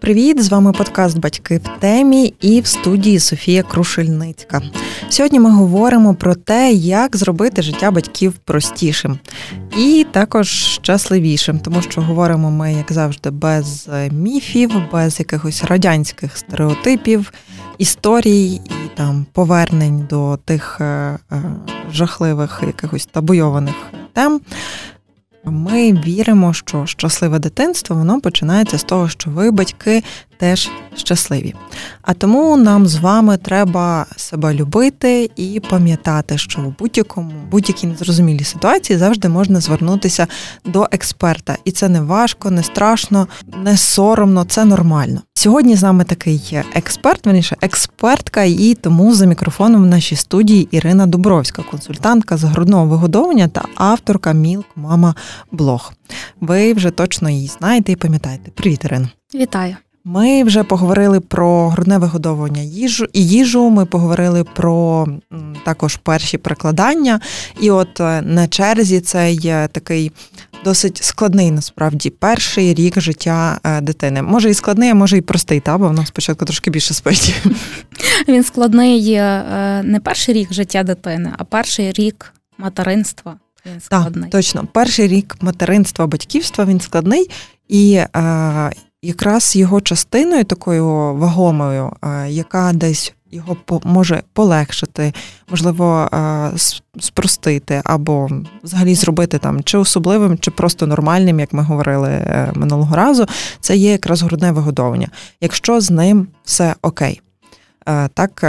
Привіт! З вами подкаст Батьки в темі і в студії Софія Крушельницька. Сьогодні ми говоримо про те, як зробити життя батьків простішим і також щасливішим, тому що говоримо ми, як завжди, без міфів, без якихось радянських стереотипів, історій і там повернень до тих е, е, жахливих якихось табуйованих тем. Ми віримо, що щасливе дитинство воно починається з того, що ви, батьки, теж щасливі. А тому нам з вами треба себе любити і пам'ятати, що в будь-якому будь-якій незрозумілій ситуації завжди можна звернутися до експерта, і це не важко, не страшно, не соромно, це нормально. Сьогодні з нами такий експерт, верніше експертка, і тому за мікрофоном в нашій студії Ірина Дубровська, консультантка з грудного вигодовування та авторка Мілк Мама Блог. Ви вже точно її знаєте і пам'ятаєте. Привіт, Ірина. Вітаю. Ми вже поговорили про грудне вигодовування їжу і їжу. Ми поговорили про також перші прикладання. І от е, на черзі це є такий досить складний насправді перший рік життя е, дитини. Може і складний, а може і простий, та бо воно спочатку трошки більше спить. Він складний е, не перший рік життя дитини, а перший рік материнства. Він складний. Так, Точно, перший рік материнства, батьківства він складний і якраз його частиною такою вагомою, е, яка десь його може полегшити, можливо, е, спростити, або взагалі зробити там чи особливим, чи просто нормальним, як ми говорили е, минулого разу, це є якраз грудне вигодовування, якщо з ним все окей. Так,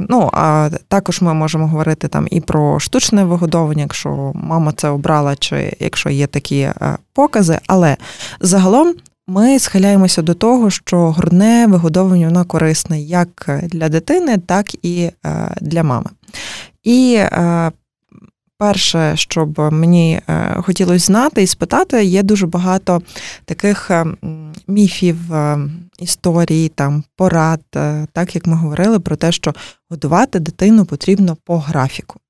ну а також ми можемо говорити там і про штучне вигодовування, якщо мама це обрала, чи якщо є такі покази. Але загалом ми схиляємося до того, що грудне вигодовування воно корисне як для дитини, так і е, для мами. І е, перше, що б мені е, хотілося знати і спитати, є дуже багато таких міфів, історій, там порад, так як ми говорили про те, що годувати дитину потрібно по графіку.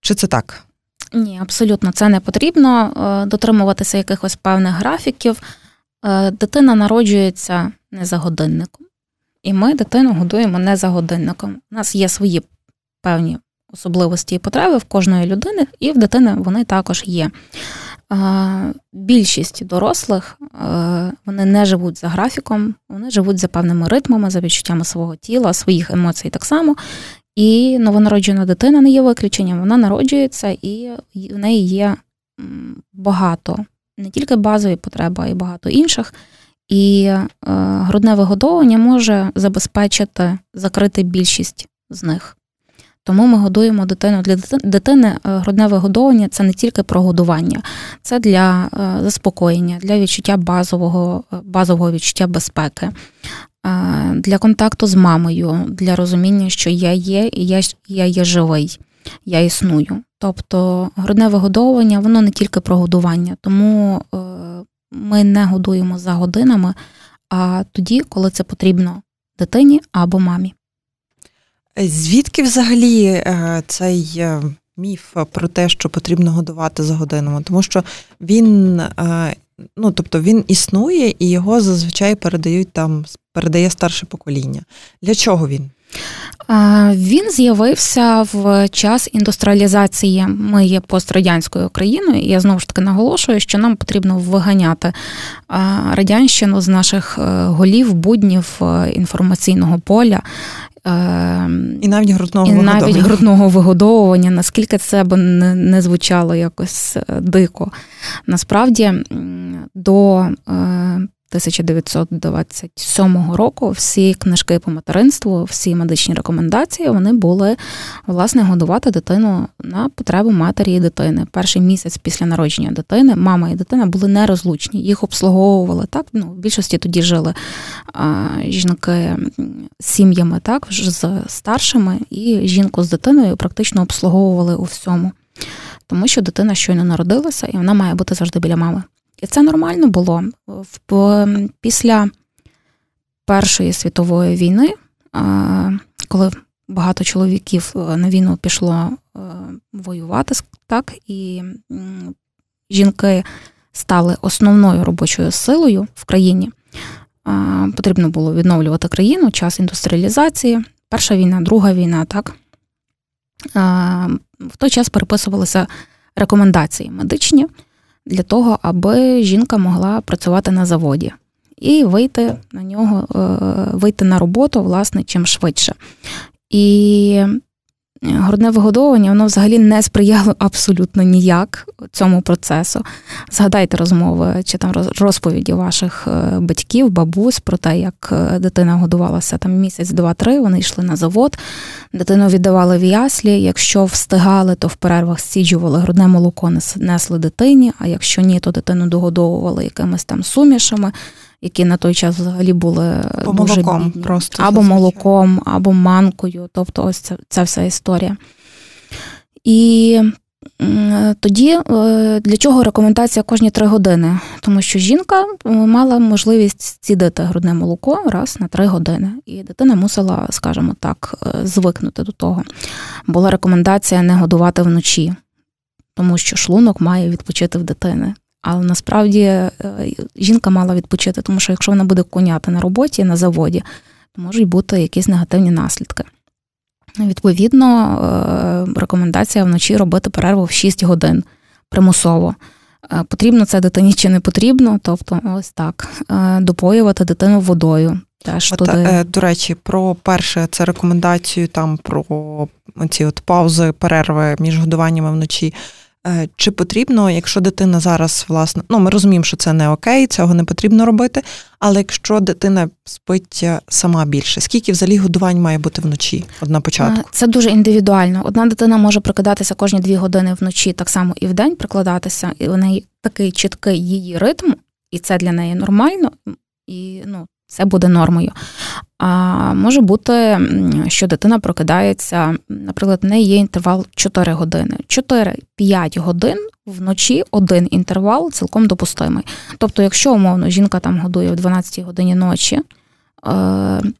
Чи це так? Ні, абсолютно це не потрібно дотримуватися якихось певних графіків. Е, дитина народжується не за годинником, і ми дитину годуємо не за годинником. У нас є свої певні особливості і потреби в кожної людини, і в дитини вони також є. Е, більшість дорослих е, вони не живуть за графіком, вони живуть за певними ритмами, за відчуттями свого тіла, своїх емоцій так само. І новонароджена дитина не є виключенням. Вона народжується, і в неї є багато не тільки базові потреби, а й багато інших. І е, грудне вигодовування може забезпечити закрити більшість з них. Тому ми годуємо дитину для дитини. Е, грудне вигодовування це не тільки про годування, це для е, заспокоєння, для відчуття базового базового відчуття безпеки, для контакту з мамою, для розуміння, що я є, і я, я є живий, я існую. Тобто грудне вигодовування, воно не тільки про годування, тому е, ми не годуємо за годинами, а тоді, коли це потрібно дитині або мамі. Звідки взагалі е, цей е, міф про те, що потрібно годувати за годинами? Тому що він ну, тобто він існує і його зазвичай передають там, передає старше покоління. Для чого він? Він з'явився в час індустріалізації. Ми є пострадянською країною, і я знову ж таки наголошую, що нам потрібно виганяти радянщину з наших е, голів, буднів е, інформаційного поля. Е, і навіть грудного і вигодовування. навіть грудного вигодовування, наскільки це б не, не звучало якось дико. Насправді до 1927 року всі книжки по материнству, всі медичні рекомендації вони були власне годувати дитину на потребу матері і дитини. Перший місяць після народження дитини мама і дитина були нерозлучні, їх обслуговували так. Ну в більшості тоді жили а, жінки сім'ями, так з старшими, і жінку з дитиною практично обслуговували у всьому, тому що дитина щойно народилася, і вона має бути завжди біля мами. І це нормально було. Після Першої світової війни, коли багато чоловіків на війну пішло воювати, так, і жінки стали основною робочою силою в країні. Потрібно було відновлювати країну, час індустріалізації, перша війна, друга війна, так. В той час переписувалися рекомендації медичні для того, аби жінка могла працювати на заводі і вийти на нього, е, вийти на роботу, власне, чим швидше. І грудне вигодовування воно взагалі не сприяло абсолютно ніяк цьому процесу. Згадайте розмови чи там розповіді ваших е, батьків, бабусь про те, як е, дитина годувалася там місяць, два-три. Вони йшли на завод, дитину віддавали в яслі. Якщо встигали, то в перервах сіджували грудне молоко, несли дитині. А якщо ні, то дитину догодовували якимись там сумішами які на той час взагалі були або дуже молоком бідні. просто або молоком, або манкою. Тобто, ось ця, ця вся історія. І тоді е, для чого рекомендація кожні три години? Тому що жінка е, мала можливість цідити грудне молоко раз на три години, і дитина мусила, скажімо так, е, звикнути до того. Була рекомендація не годувати вночі, тому що шлунок має відпочити в дитини. Але насправді е, жінка мала відпочити, тому що якщо вона буде коняти на роботі, на заводі, то можуть бути якісь негативні наслідки. Відповідно, е, рекомендація вночі робити перерву в 6 годин примусово. Е, потрібно це дитині чи не потрібно, тобто ось так, допоювати дитину водою. Теж от, туди. До речі, про перше це рекомендацію там про ці от паузи, перерви між годуваннями вночі. Е, чи потрібно, якщо дитина зараз, власне, ну ми розуміємо, що це не окей, цього не потрібно робити. Але якщо дитина спить е, сама більше, скільки взагалі годувань має бути вночі? От на початку? Е, це дуже індивідуально. Одна дитина може прикладатися кожні дві години вночі, так само і в день прикладатися, і у неї такий чіткий її ритм, і це для неї нормально. І ну, це буде нормою. А може бути, що дитина прокидається, наприклад, в неї є інтервал 4 години. 4-5 годин вночі один інтервал цілком допустимий. Тобто, якщо умовно жінка там годує в 12 годині ночі, е,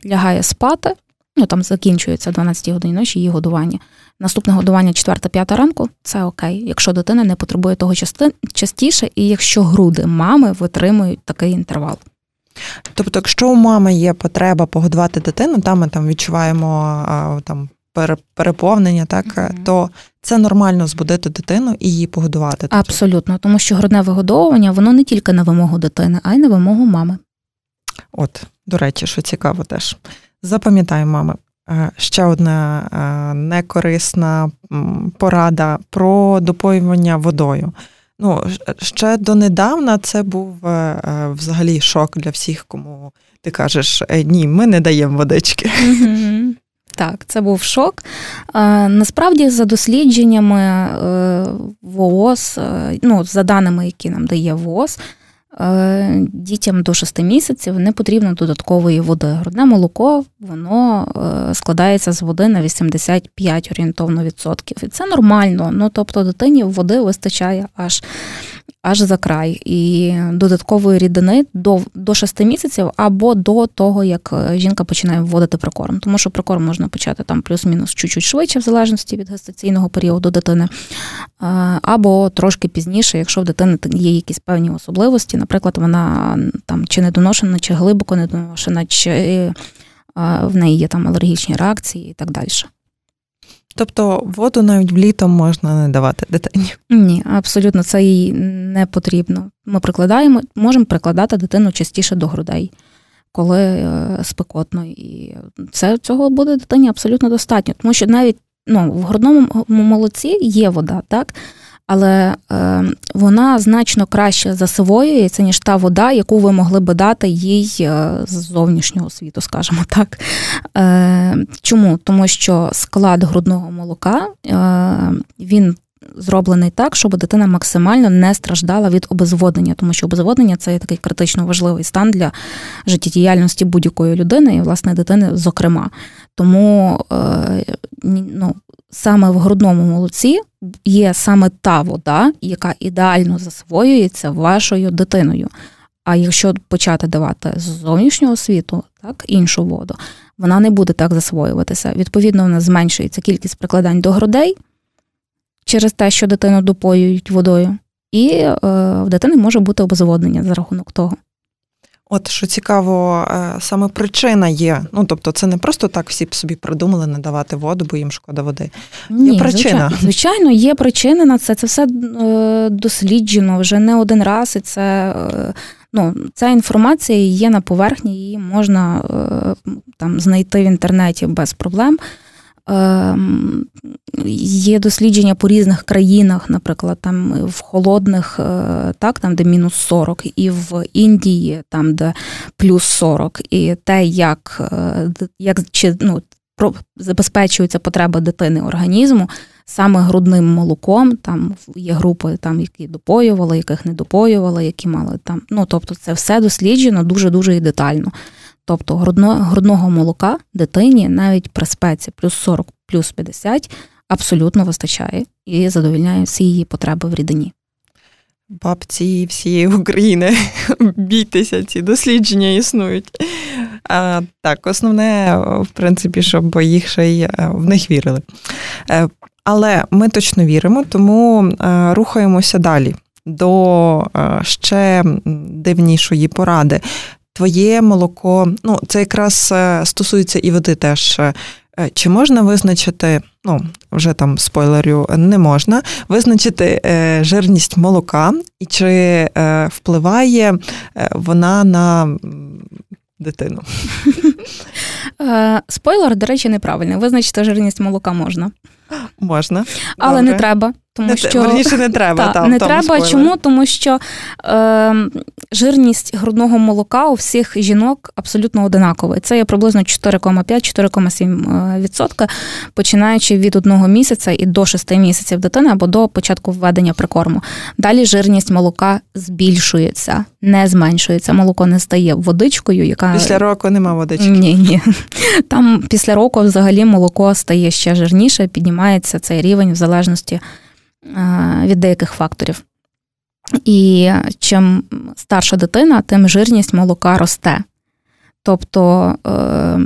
лягає спати, ну там закінчується 12 годині ночі її годування. Наступне годування 4-5 ранку це окей, якщо дитина не потребує того частіше, і якщо груди мами витримують такий інтервал. Тобто, якщо у мами є потреба погодувати дитину, там ми там відчуваємо там переповнення, так mm то це нормально збудити дитину і її погодувати. Абсолютно, тому що грудне вигодовування воно не тільки на вимогу дитини, а й на вимогу мами. От, до речі, що цікаво теж. Запам'ятаємо, мами. Е, ще одна е, некорисна порада про допоювання водою. Ну, ще донедавна це був е, е, взагалі шок для всіх, кому ти кажеш, «Е, ні, ми не даємо водички. Так, це був шок. Насправді, за дослідженнями ВООЗ, ну, за даними, які нам дає ВООЗ, дітям до 6 місяців не потрібно додаткової води. Грудне молоко воно е, складається з води на 85 орієнтовно відсотків. І це нормально. Ну тобто дитині води вистачає аж аж за край. І додаткової рідини до до 6 місяців або до того, як е, жінка починає вводити прикорм. Тому що прикорм можна почати там плюс-мінус чуть-чуть швидше, в залежності від гестаційного періоду дитини, або трошки пізніше, якщо в дитини є якісь певні особливості, наприклад, вона там чи недоношена, чи глибоко недоношена, чи в неї є там алергічні реакції і так далі. Тобто воду навіть влітом можна не давати дитині? Ні, абсолютно це їй не потрібно. Ми прикладаємо, можемо прикладати дитину частіше до грудей, коли е, спекотно. І це цього буде дитині абсолютно достатньо, тому що навіть ну, в грудному молоці є вода, так? Але е, вона значно краще засвоюється, ніж та вода, яку ви могли би дати їй е, з зовнішнього світу, скажімо так. Е, Чому? Тому що склад грудного молока е, він. Зроблений так, щоб дитина максимально не страждала від обезводнення, тому що обезводнення це є такий критично важливий стан для життєдіяльності будь-якої людини, і власне дитини, зокрема. Тому е, ну, саме в грудному молоці є саме та вода, яка ідеально засвоюється вашою дитиною. А якщо почати давати з зовнішнього світу, так, іншу воду, вона не буде так засвоюватися. Відповідно, вона зменшується кількість прикладань до грудей через те, що дитину допоюють водою, і е, в дитини може бути обезводнення за рахунок того. От що цікаво, е, саме причина є. Ну тобто, це не просто так всі б собі придумали не давати воду, бо їм шкода води. Ні, є причина. Звичайно, звичайно, є причини на це. Це все е, досліджено вже не один раз, і це е, ну, ця інформація є на поверхні, її можна там знайти в інтернеті без проблем. Ем, є дослідження по різних країнах, наприклад, там в холодних, е, так, там, де мінус 40, і в Індії, там, де плюс 40, і те, як е, як чи ну, забезпечується потреба дитини організму саме грудним молоком. Там є групи, там, які допоювали, яких не допоювали, які мали там. Ну, тобто, це все досліджено дуже дуже і детально. Тобто грудного молока дитині навіть при спеці плюс 40, плюс 50 абсолютно вистачає і задовільняє всі її потреби в рідині. Бабці всієї України бійтеся, ці дослідження існують. А, Так, основне, в принципі, щоб їх ще й е, в них вірили. Е, але ми точно віримо, тому е, рухаємося далі до ще дивнішої поради твоє молоко, ну це якраз е, стосується і води теж. Е, чи можна визначити, ну вже там спойлерю не можна, визначити е, жирність молока, і чи впливає вона на дитину? Спойлер, до речі, неправильний. Визначити жирність молока можна. Можна. Але Добре. не треба. Тому не, що верніше не треба. Та, там, не треба. Спойлер. Чому? Тому що е, жирність грудного молока у всіх жінок абсолютно одинакова. Це є приблизно 4,5-4,7%, е, починаючи від одного місяця і до 6 місяців дитини або до початку введення прикорму. Далі жирність молока збільшується, не зменшується. Молоко не стає водичкою, яка після року нема водички. Ні, ні. Там після року взагалі молоко стає ще жирніше, піднімається цей рівень в залежності. Е, від деяких факторів. І чим старша дитина, тим жирність молока росте. Тобто е,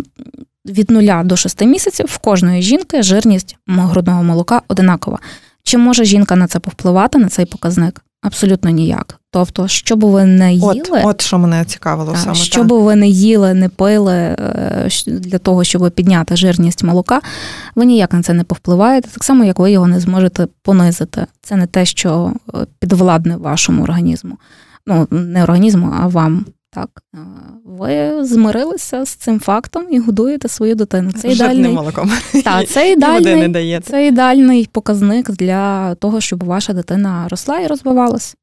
від 0 до 6 місяців в кожної жінки жирність грудного молока одинакова. Чи може жінка на це повпливати, на цей показник? Абсолютно ніяк. Тобто, що би ви не їли, от, от що мене цікавило, саме що так. би ви не їли, не пили е, для того, щоб підняти жирність молока, ви ніяк на це не повпливаєте, так само, як ви його не зможете понизити. Це не те, що е, підвладне вашому організму. Ну, не організму, а вам. Так, е, ви змирилися з цим фактом і годуєте свою дитину. Це ідеальний молоком. Так, це ідеальний, це ідеальний показник для того, щоб ваша дитина росла і розвивалася.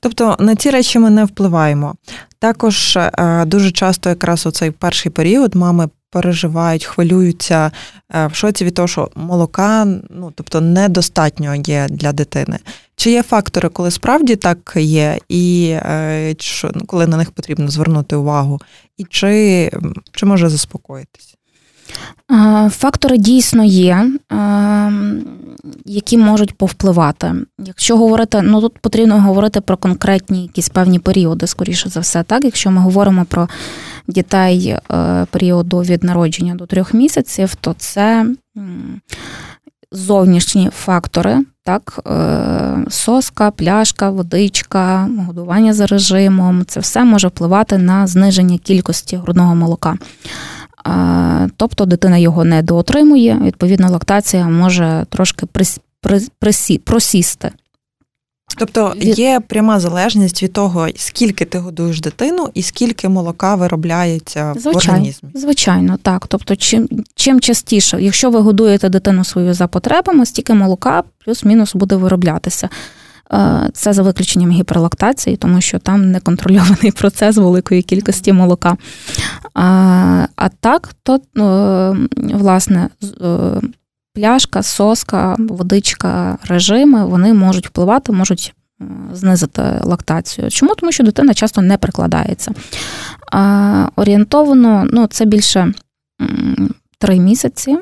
Тобто на ці речі ми не впливаємо. Також е, дуже часто, якраз у цей перший період, мами переживають, хвилюються е, в шоці від того, що молока ну, тобто недостатньо є для дитини. Чи є фактори, коли справді так є, і е, коли на них потрібно звернути увагу, і чи, чи може заспокоїтись? Фактори дійсно є, які можуть повпливати. Якщо говорити, ну тут потрібно говорити про конкретні якісь певні періоди, скоріше за все, так. Якщо ми говоримо про дітей е, періоду від народження до трьох місяців, то це зовнішні фактори, так, е, соска, пляшка, водичка, годування за режимом, це все може впливати на зниження кількості грудного молока. Тобто дитина його не доотримує, відповідно, лактація може трошки просісти. Тобто є пряма залежність від того, скільки ти годуєш дитину і скільки молока виробляється звичайно, в організмі. Звичайно, так. Тобто, чим чим частіше, якщо ви годуєте дитину свою за потребами, стільки молока плюс-мінус буде вироблятися. Е, це за виключенням гіперлактації, тому що там неконтрольований процес великої кількості молока. А так, то, е, власне, е, пляшка, соска, водичка, режими вони можуть впливати, можуть знизити лактацію. Чому? Тому що дитина часто не прикладається. Орієнтовано, ну, це більше. Три місяці.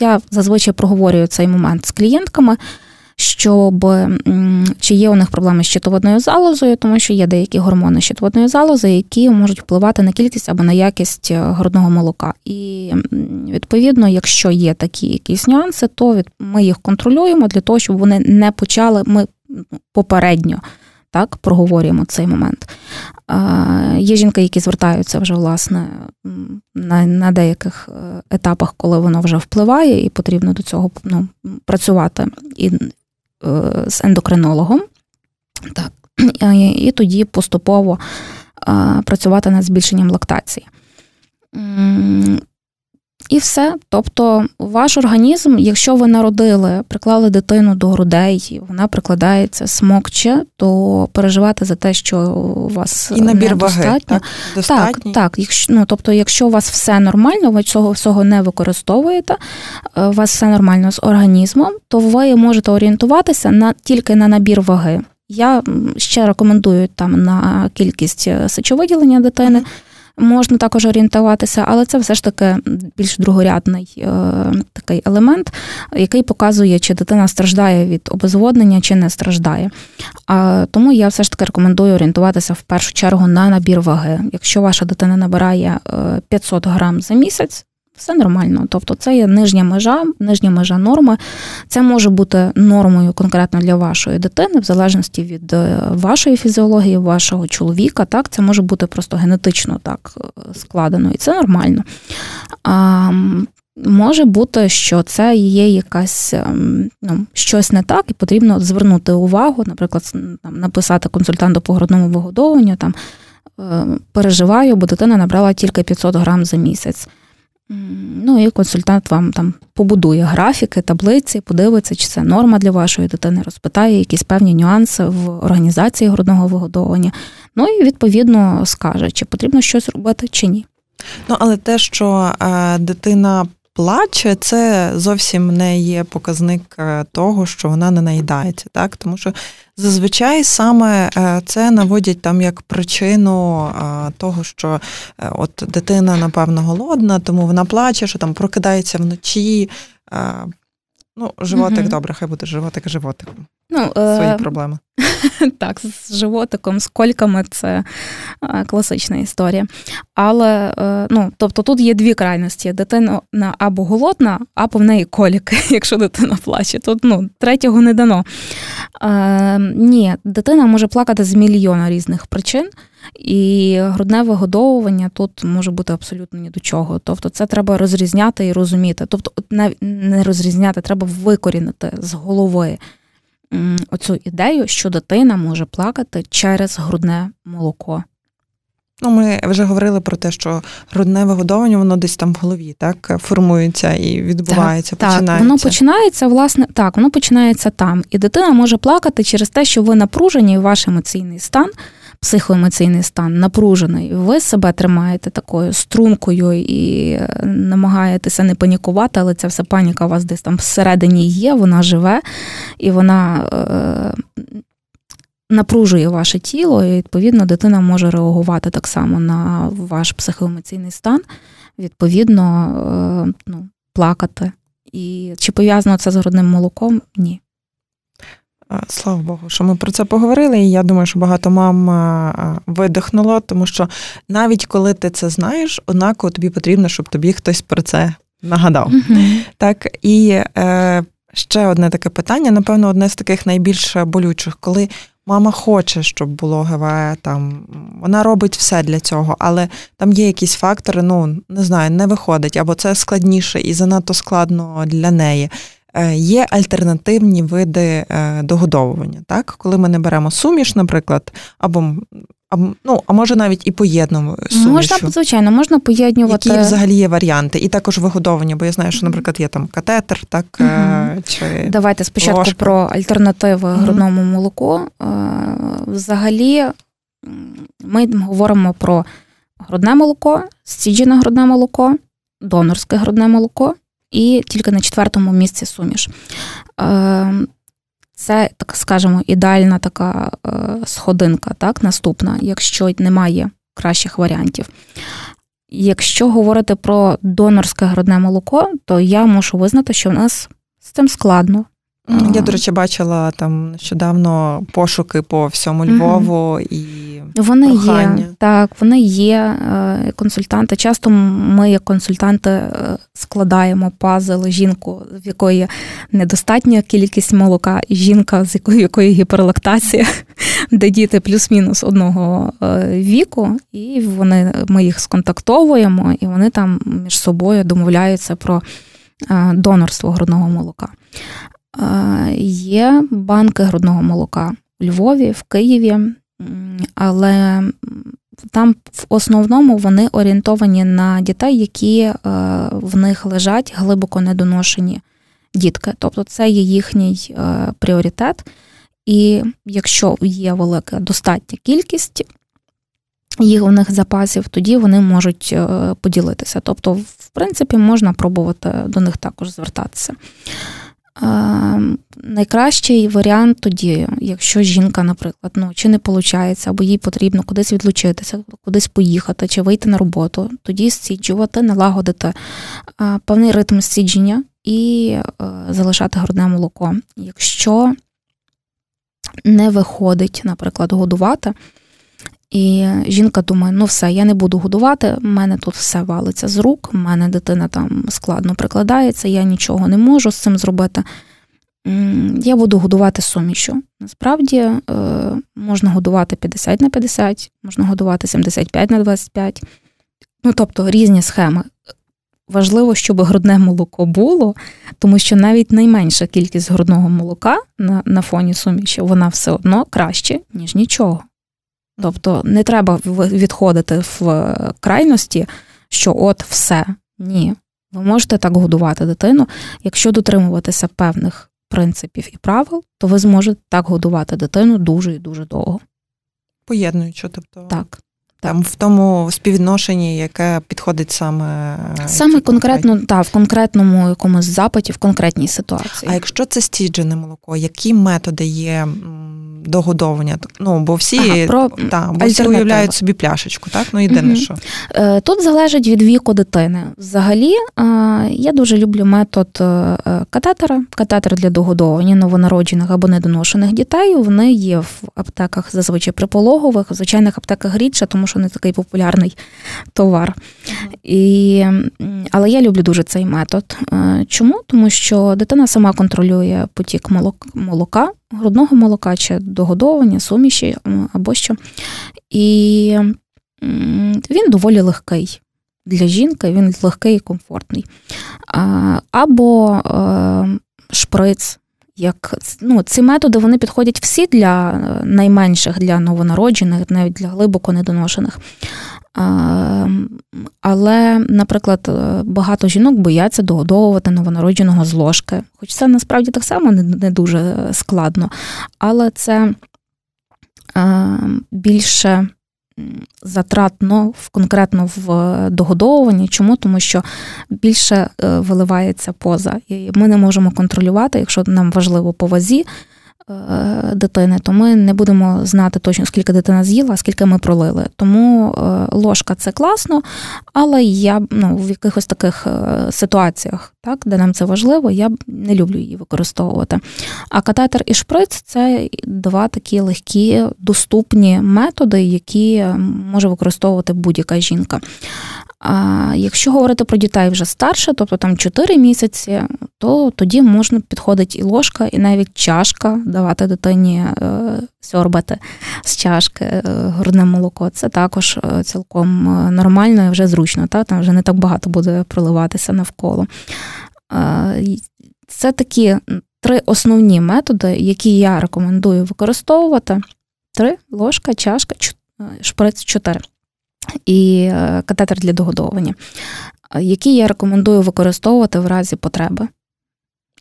Я зазвичай проговорюю цей момент з клієнтками. Щоб чи є у них проблеми з щитовидною залозою, тому що є деякі гормони щитовидної залози, які можуть впливати на кількість або на якість е, грудного молока. І відповідно, якщо є такі якісь нюанси, то ми їх контролюємо для того, щоб вони не почали ми попередньо так, проговорюємо цей момент. Є жінки, які звертаються вже власне на на деяких е, етапах, коли воно вже впливає, і потрібно до цього ну, працювати і з ендокринологом. Так, І, тоді поступово працювати над збільшенням лактації. І все. Тобто, ваш організм, якщо ви народили, приклали дитину до грудей, вона прикладається, смокче, то переживати за те, що у вас і набір ваги, так? Так, так. Якщо, ну, тобто, якщо у вас все нормально, ви цього всього не використовуєте, е, у вас все нормально з організмом, то ви можете орієнтуватися на тільки на набір ваги. Я ще рекомендую там на кількість е, сечовиділення дитини. Можна також орієнтуватися, але це все ж таки більш другорядний е, такий елемент, який показує, чи дитина страждає від обезводнення, чи не страждає. А, Тому я все ж таки рекомендую орієнтуватися в першу чергу на набір ваги. Якщо ваша дитина набирає 500 е, грам за місяць, все нормально. Тобто це є нижня межа, нижня межа норми. Це може бути нормою конкретно для вашої дитини, в залежності від е, вашої фізіології, вашого чоловіка. Так, Це може бути просто генетично так е, складено, і це нормально. А, Може бути, що це є якась ем, ну, щось не так, і потрібно звернути увагу, наприклад, там, написати консультанту по грудному вигодовуванню, там е, переживаю, бо дитина набрала тільки 500 грам за місяць. Ну і консультант вам там побудує графіки, таблиці, подивиться, чи це норма для вашої дитини, розпитає якісь певні нюанси в організації грудного вигодовування. Ну і відповідно скаже, чи потрібно щось робити, чи ні. Ну, але те, що е, дитина плаче, це зовсім не є показник е, того, що вона не наїдається, так тому що зазвичай саме е, це наводять там як причину е, того, що от дитина напевно голодна, тому вона плаче, що там прокидається вночі. Ну, животик угу. добре, хай буде животик животиком. Ну, Свої е- проблеми. Так, з животиком, з кольками це класична історія. Але е, ну, тобто тут є дві крайності: дитина або голодна, або в неї коліки, якщо дитина плаче. Тут ну, третього не дано. Е, Ні, дитина може плакати з мільйона різних причин. І грудне вигодовування тут може бути абсолютно ні до чого. Тобто, це треба розрізняти і розуміти. Тобто, не розрізняти, треба викорінити з голови оцю ідею, що дитина може плакати через грудне молоко. Ну, ми вже говорили про те, що грудне вигодовування, воно десь там в голові, так формується і відбувається. Так, починається. Так, воно починається, власне, так, воно починається там. І дитина може плакати через те, що ви напружені, ваш емоційний стан психоемоційний стан напружений, ви себе тримаєте такою струмкою і е, намагаєтеся не панікувати, але ця вся паніка у вас десь там всередині є, вона живе і вона. Е- Напружує ваше тіло, і відповідно дитина може реагувати так само на ваш психоемоційний стан, відповідно, е, ну, плакати. І чи пов'язано це з грудним молоком? Ні. Слава Богу, що ми про це поговорили, і я думаю, що багато мам видихнуло, тому що навіть коли ти це знаєш, однаково тобі потрібно, щоб тобі хтось про це нагадав. Mm-hmm. Так, і е, ще одне таке питання, напевно, одне з таких найбільш болючих, коли мама хоче, щоб було ГВ, там вона робить все для цього, але там є якісь фактори, ну не знаю, не виходить, або це складніше і занадто складно для неї. Е, є альтернативні види е, догодовування. Так? Коли ми не беремо суміш, наприклад, або ну, а може навіть і поєднуємо сумішу. Можна, звичайно, можна поєднувати. Які взагалі є варіанти, і також вигодовування, бо я знаю, що, наприклад, є там катетер, так угу. чи давайте спочатку ложка. про альтернативи угу. грудному молоку. Взагалі, ми говоримо про грудне молоко, стіджене грудне молоко, донорське грудне молоко і тільки на четвертому місці суміш. Е, це, так скажемо, ідеальна така е, сходинка, так, наступна, якщо немає кращих варіантів. Якщо говорити про донорське грудне молоко, то я мушу визнати, що в нас з цим складно. Я, до речі, бачила там нещодавно пошуки по всьому Львову і вони прохання. є так, вони є е, консультанти. Часто ми, як консультанти, е, складаємо пазл жінку, в якої недостатня кількість молока, і жінка, з якої, якої гіперлактація, де діти плюс-мінус одного е, віку, і вони ми їх сконтактовуємо, і вони там між собою домовляються про донорство грудного молока. Є банки грудного молока у Львові, в Києві, але там в основному вони орієнтовані на дітей, які е, в них лежать глибоко недоношені дітки. Тобто це є їхній е, пріоритет. І якщо є велика достатня кількість їх у них запасів, тоді вони можуть е, поділитися. Тобто, в принципі, можна пробувати до них також звертатися. Найкращий варіант тоді, якщо жінка, наприклад, ну чи не виходить, або їй потрібно кудись відлучитися, кудись поїхати, чи вийти на роботу, тоді стіджувати, налагодити певний ритм стідження і е, залишати грудне молоко. Якщо не виходить, наприклад, годувати, і жінка думає, ну все, я не буду годувати, в мене тут все валиться з рук, в мене дитина там складно прикладається, я нічого не можу з цим зробити. Я буду годувати сумішю. Насправді е, можна годувати 50 на 50, можна годувати 75 на 25. Ну, тобто різні схеми. Важливо, щоб грудне молоко було, тому що навіть найменша кількість грудного молока на на фоні суміші, вона все одно краще, ніж нічого. Тобто не треба відходити в крайності, що от все. Ні. Ви можете так годувати дитину. Якщо дотримуватися певних принципів і правил, то ви зможете так годувати дитину дуже і дуже довго. Поєднуючи, тобто так. Там в тому співвідношенні, яке підходить саме саме конкретно та в конкретному якомусь запиті, в конкретній ситуації. А якщо це стіджене молоко, які методи є догодовування. Ну, бо всі ага, про та, бо всі уявляють собі пляшечку, так? Ну єдине, угу. що. Е, тут залежить від віку дитини. Взагалі, е, я дуже люблю метод е, катетера, катетер для догодовування новонароджених або недоношених дітей. Вони є в аптеках зазвичай припологових, в звичайних аптеках рідше, тому що не такий популярний товар. І, Але я люблю дуже цей метод. Чому? Тому що дитина сама контролює потік молока грудного молока чи догодовування, суміші або що. І він доволі легкий. Для жінки він легкий і комфортний. Або е, шприц. Як ну, Ці методи вони підходять всі для е, найменших, для новонароджених, навіть для глибоко недоношених. Але, наприклад, е, багато жінок бояться догодовувати новонародженого з ложки. Хоч це насправді так само не дуже складно, але це більше затратно в конкретно в догодовуванні. Чому? Тому що більше е, виливається поза. І ми не можемо контролювати, якщо нам важливо по вазі. Е, дитини, то ми не будемо знати точно, скільки дитина з'їла, скільки ми пролили. Тому е, ложка це класно, але я ну, в якихось таких е, ситуаціях, так, де нам це важливо, я не люблю її використовувати. А катетер і шприц це два такі легкі, доступні методи, які може використовувати будь-яка жінка. А якщо говорити про дітей вже старше, тобто там 4 місяці, то тоді можна підходить і ложка, і навіть чашка, давати дитині е, сьорбати з чашки е, грудне молоко. Це також е, цілком нормально і вже зручно, та? там вже не так багато буде проливатися навколо. Це такі три основні методи, які я рекомендую використовувати: три ложка, чашка, шприц, чотири і е, катетер для догодовування, які я рекомендую використовувати в разі потреби.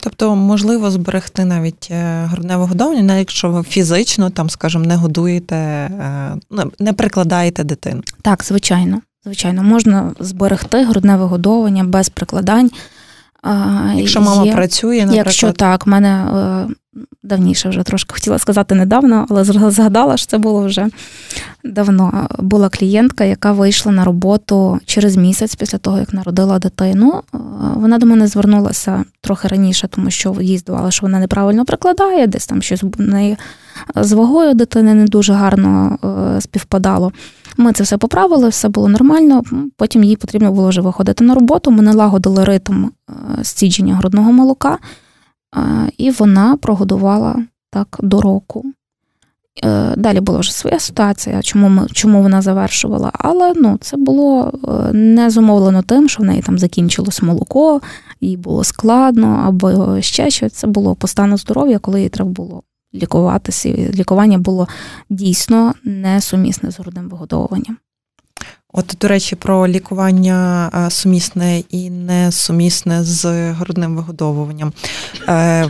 Тобто можливо зберегти навіть е, грудне вигодовування, навіть якщо ви фізично, там, скажімо, не годуєте, е, ну, не прикладаєте дитину. Так, звичайно. Звичайно, можна зберегти грудне вигодовування без прикладань. Якщо мама є, працює, наприклад. Якщо так, в мене е, давніше вже трошки хотіла сказати недавно, але згадала, що це було вже давно. Була клієнтка, яка вийшла на роботу через місяць після того, як народила дитину. Е, вона до мене звернулася трохи раніше, тому що їй здавалося, що вона неправильно прикладає, десь там щось в неї з вагою дитини не дуже гарно е, співпадало. Ми це все поправили, все було нормально. Потім їй потрібно було вже виходити на роботу. Ми налагодили ритм стідження грудного молока, і вона прогодувала так до року. Е, далі була вже своя ситуація, чому ми, чому вона завершувала. Але ну, це було е, не зумовлено тим, що в неї там закінчилось молоко, їй було складно або ще щось. Це було по стану здоров'я, коли їй треба було лікуватися. Лікування було дійсно несумісне з грудним вигодовуванням. От, до речі, про лікування сумісне і несумісне з грудним вигодовуванням. Е,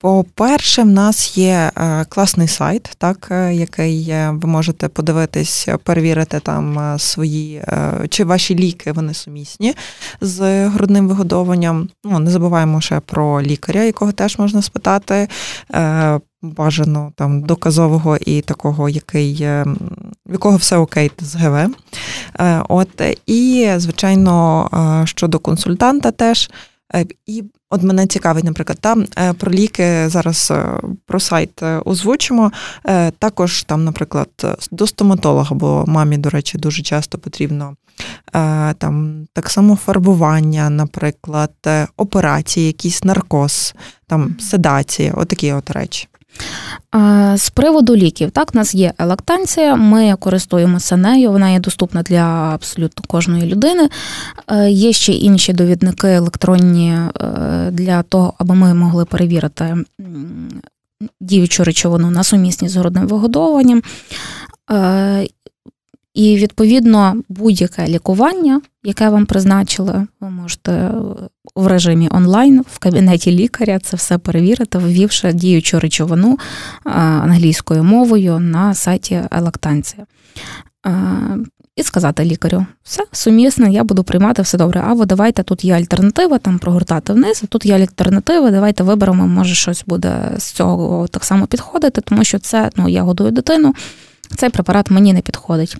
по-перше, в нас є е, класний сайт, так, е, який ви можете подивитись, перевірити там свої чи ваші ліки вони сумісні з грудним вигодовуванням. Ну, Не забуваємо ще про лікаря, якого теж можна спитати бажано там доказового і такого, який е, в якого все окей з ГВ. Е, от і звичайно е, щодо консультанта теж. І от мене цікавить, наприклад, там про ліки зараз про сайт озвучимо. Також там, наприклад, до стоматолога, бо мамі, до речі, дуже часто потрібно там так само фарбування, наприклад, операції, якийсь наркоз, там седація, отакі от речі. З приводу ліків, так, у нас є елактанція, ми користуємося нею, вона є доступна для абсолютно кожної людини. Е, є ще інші довідники електронні е, для того, аби ми могли перевірити діючу речовину на сумісність з грудним вигодовуванням. Е, і, відповідно, будь-яке лікування, яке вам призначили, ви можете в режимі онлайн в кабінеті лікаря це все перевірити, ввівши діючу речовину англійською мовою на сайті Елактанція. І сказати лікарю, все сумісне, я буду приймати все добре. Або давайте тут є альтернатива, там прогортати вниз, а тут є альтернатива, давайте виберемо, може щось буде з цього так само підходити, тому що це ну, я годую дитину, цей препарат мені не підходить.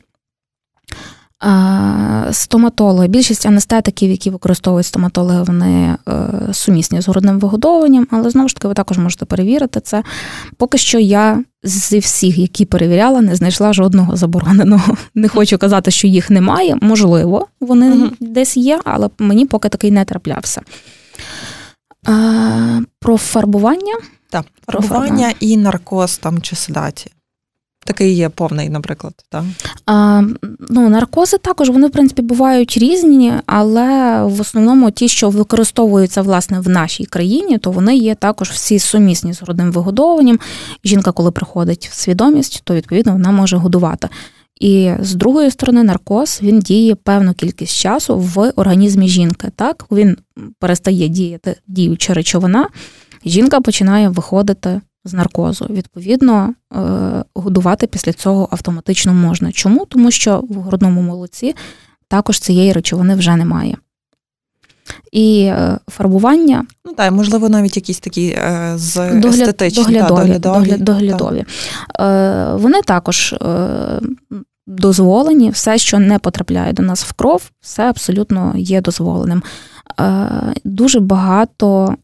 Стоматологи, більшість анестетиків, які використовують стоматологи, вони е, сумісні з грудним вигодовуванням, але знову ж таки ви також можете перевірити це. Поки що я зі всіх, які перевіряла, не знайшла жодного забороненого. Не хочу казати, що їх немає. Можливо, вони угу. десь є, але мені поки такий не траплявся. Про фарбування. Так, фарбування і наркоз там чи седація. Такий є повний, наприклад. Так? А, ну, Наркози також вони, в принципі, бувають різні, але в основному ті, що використовуються власне в нашій країні, то вони є також всі сумісні з грудним вигодовуванням. Жінка, коли приходить в свідомість, то відповідно вона може годувати. І з другої сторони, наркоз він діє певну кількість часу в організмі жінки. Так, він перестає діяти діюча речовина, жінка починає виходити з наркозу. Відповідно, е, годувати після цього автоматично можна. Чому? Тому що в грудному молоці також цієї речовини вже немає. І е, фарбування. Ну так, можливо, навіть якісь такі е, з Догля... естетичні доглядові. Да, доглядові. доглядові. Е, Вони також дозволені, все, що не потрапляє до нас в кров, все абсолютно є дозволеним. Дуже багато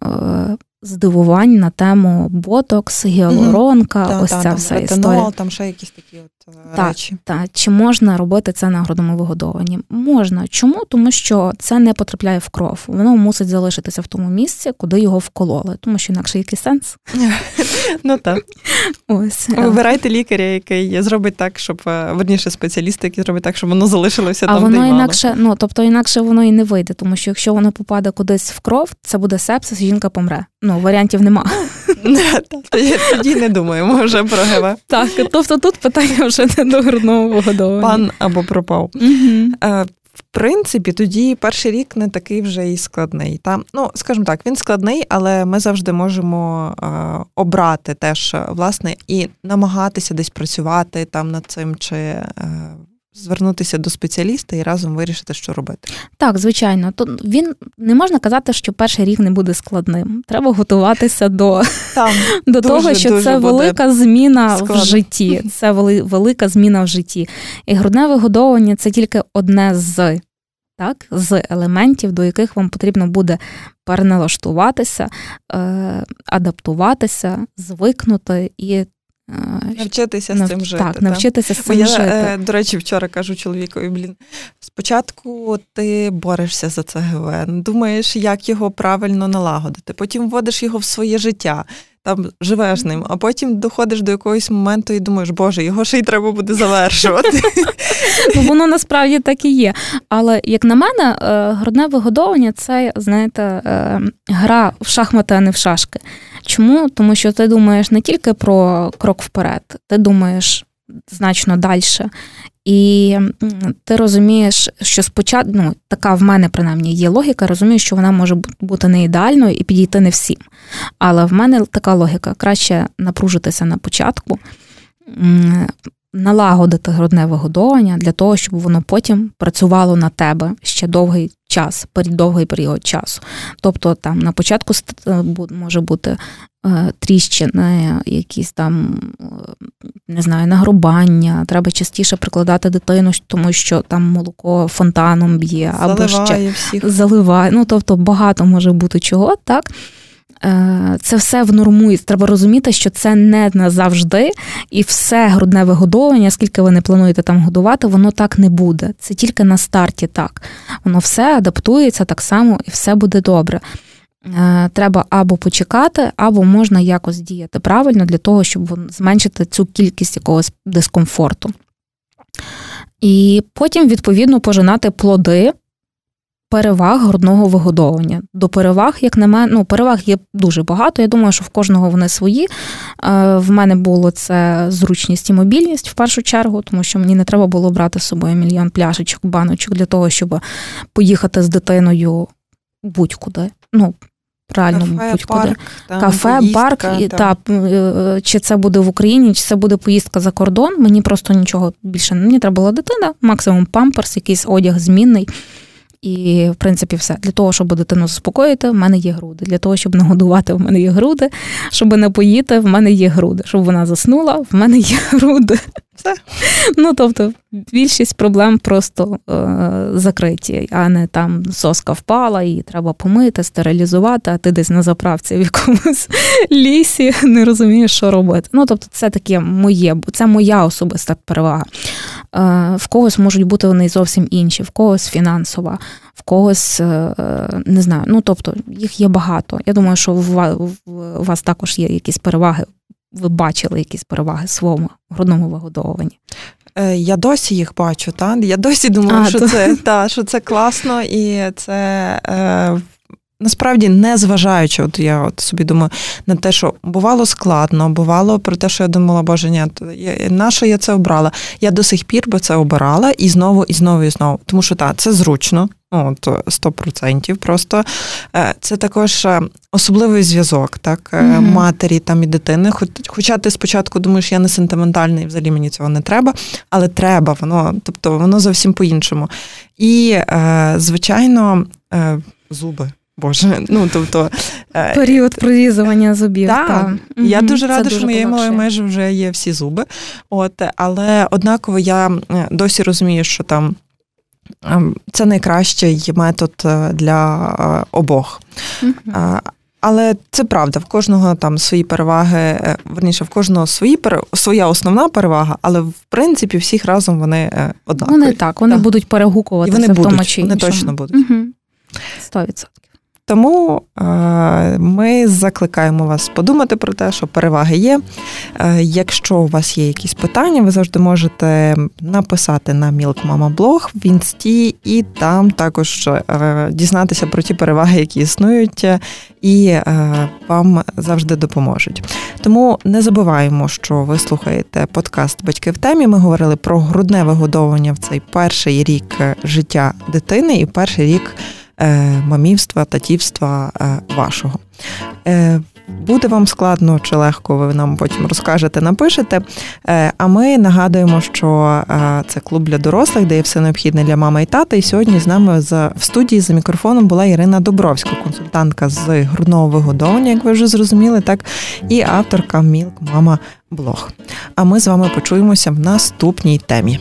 здивувань на тему ботокс, гіалуронка, mm-hmm. ось та, ця там, вся ретинол, історія. Там ще якісь такі от так, речі. Так, Чи можна робити це на грудному вигодованні? Можна. Чому? Тому що це не потрапляє в кров. Воно мусить залишитися в тому місці, куди його вкололи, тому що інакше який сенс. Ну так. Ось. Вибирайте лікаря, який зробить так, щоб е, верніше спеціаліста, який зробить так, щоб воно залишилося там. А воно інакше, ну тобто інакше воно і не вийде, тому що якщо воно попаде кудись в кров, це буде сепсис, жінка помре. Ну, варіантів нема. Тоді не думаємо вже про ГВ. Так, тобто тут питання вже не до грудного вигодовування. Пан або пропав. Е, в принципі, тоді перший рік не такий вже і складний. Та? Ну, скажімо так, він складний, але ми завжди можемо е, обрати теж власне і намагатися десь працювати там над цим, чи е, звернутися до спеціаліста і разом вирішити, що робити. Так, звичайно, то він не можна казати, що перший рік не буде складним. Треба готуватися до Там, до дуже, того, що це велика зміна складно. в житті. Це велика зміна в житті. І грудне вигодовування це тільки одне з. Так, з елементів, до яких вам потрібно буде переналаштуватися, е, адаптуватися, звикнути і Навчитися Нав... з цим жити. Так, навчитися з цим я, жити. Е, до речі, вчора кажу чоловікові, блін, спочатку ти борешся за ЦГВ, думаєш, як його правильно налагодити, потім вводиш його в своє життя, там живеш ним, а потім доходиш до якогось моменту і думаєш, боже, його ще й треба буде завершувати. Ну, Воно насправді так і є. Але як на мене, е, грудне вигодовування це, знаєте, е, гра в шахмати, а не в шашки. Чому? Тому що ти думаєш не тільки про крок вперед, ти думаєш значно далі. І ти розумієш, що спочатку ну, така в мене принаймні є логіка, розумію, що вона може бути не ідеальною і підійти не всім. Але в мене така логіка: краще напружитися на початку, налагодити грудне вигодовування для того, щоб воно потім працювало на тебе ще довгий час, довгий період часу. Тобто там на початку е, може бути е, тріщини, якісь там, е, не знаю, нагрубання, треба частіше прикладати дитину, тому що там молоко фонтаном б'є, або ще всіх. заливає. Ну, тобто багато може бути чого, так? Е, це все внормується. Треба розуміти, що це не назавжди, і все грудне вигодовування, скільки ви не плануєте там годувати, воно так не буде. Це тільки на старті так. Воно все адаптується так само і все буде добре. Е, треба або почекати, або можна якось діяти правильно для того, щоб зменшити цю кількість якогось дискомфорту. І потім, відповідно, пожинати плоди переваг грудного вигодовування. До переваг, як на мене, ну переваг є дуже багато. Я думаю, що в кожного вони свої. Е, в мене було це зручність і мобільність в першу чергу, тому що мені не треба було брати з собою мільйон пляшечок, баночок для того, щоб поїхати з дитиною будь-куди. Ну, Реально Кафе, будь-куди. Парк, там, Кафе, поїздка, парк, і та, е, чи це буде в Україні, чи це буде поїздка за кордон. Мені просто нічого більше не мені треба була дитина, максимум памперс, якийсь одяг змінний. І, в принципі, все. Для того, щоб дитину заспокоїти, в мене є груди. Для того, щоб нагодувати, в мене є груди. Щоб напоїти, в мене є груди. Щоб вона заснула, в мене є груди. Все. Ну, тобто, більшість проблем просто е, закриті, а не там соска впала, і треба помити, стерилізувати, а ти десь на заправці в якомусь лісі не розумієш, що робити. Ну, тобто, це таке моє, це моя особиста перевага. Е, в когось можуть бути вони зовсім інші, в когось фінансова, в когось е, не знаю. Ну тобто їх є багато. Я думаю, що у вас також є якісь переваги. Ви бачили якісь переваги в своєму грудному вигодовуванні. Е, я досі їх бачу, та я досі думаю, а, що то... це та що це класно, і це е, Насправді, не зважаючи, от я от собі думаю, на те, що бувало складно, бувало про те, що я думала, боже, ні, на що я це обрала? Я до сих пір би це обирала і знову, і знову, і знову. Тому що так, це зручно, ну, от 100%. Просто е, це також е, особливий зв'язок, так, mm матері там і дитини. Хоча ти спочатку думаєш, я не сентиментальний, взагалі мені цього не треба, але треба, воно, тобто воно зовсім по-іншому. І, звичайно, зуби. Боже, ну тобто е, період прорізування зубів. Так, та. Я угу, дуже рада, що моєї малої межі вже є всі зуби. От, Але однаково я е, досі розумію, що там ем, це найкращий метод е, для обох. Угу. Але це правда, в кожного там свої переваги, верніше, в кожного свої своя основна перевага, але в принципі всіх разом вони однакові. Вони так, вони так. будуть перегукуватися І вони в тому чи іншому. Вони точно будуть. Угу. 100%. Тому е, ми закликаємо вас подумати про те, що переваги є. Е, якщо у вас є якісь питання, ви завжди можете написати на Mama блог в інсті, і там також е, дізнатися про ті переваги, які існують, і вам завжди допоможуть. Тому не забуваємо, що ви слухаєте подкаст Батьки в темі. Ми говорили про грудне вигодовування в цей перший рік життя дитини і перший рік. Е, мамівства, татівства е, вашого. Е, буде вам складно чи легко, ви нам потім розкажете, напишете. А ми нагадуємо, що це клуб для дорослих, де є все необхідне для мами і тата. І сьогодні з нами в студії за мікрофоном була Ірина Добровська, консультантка з грудного вигодовування, як ви вже зрозуміли, так і авторка Мілк Мама Блог. А ми з вами почуємося в наступній темі.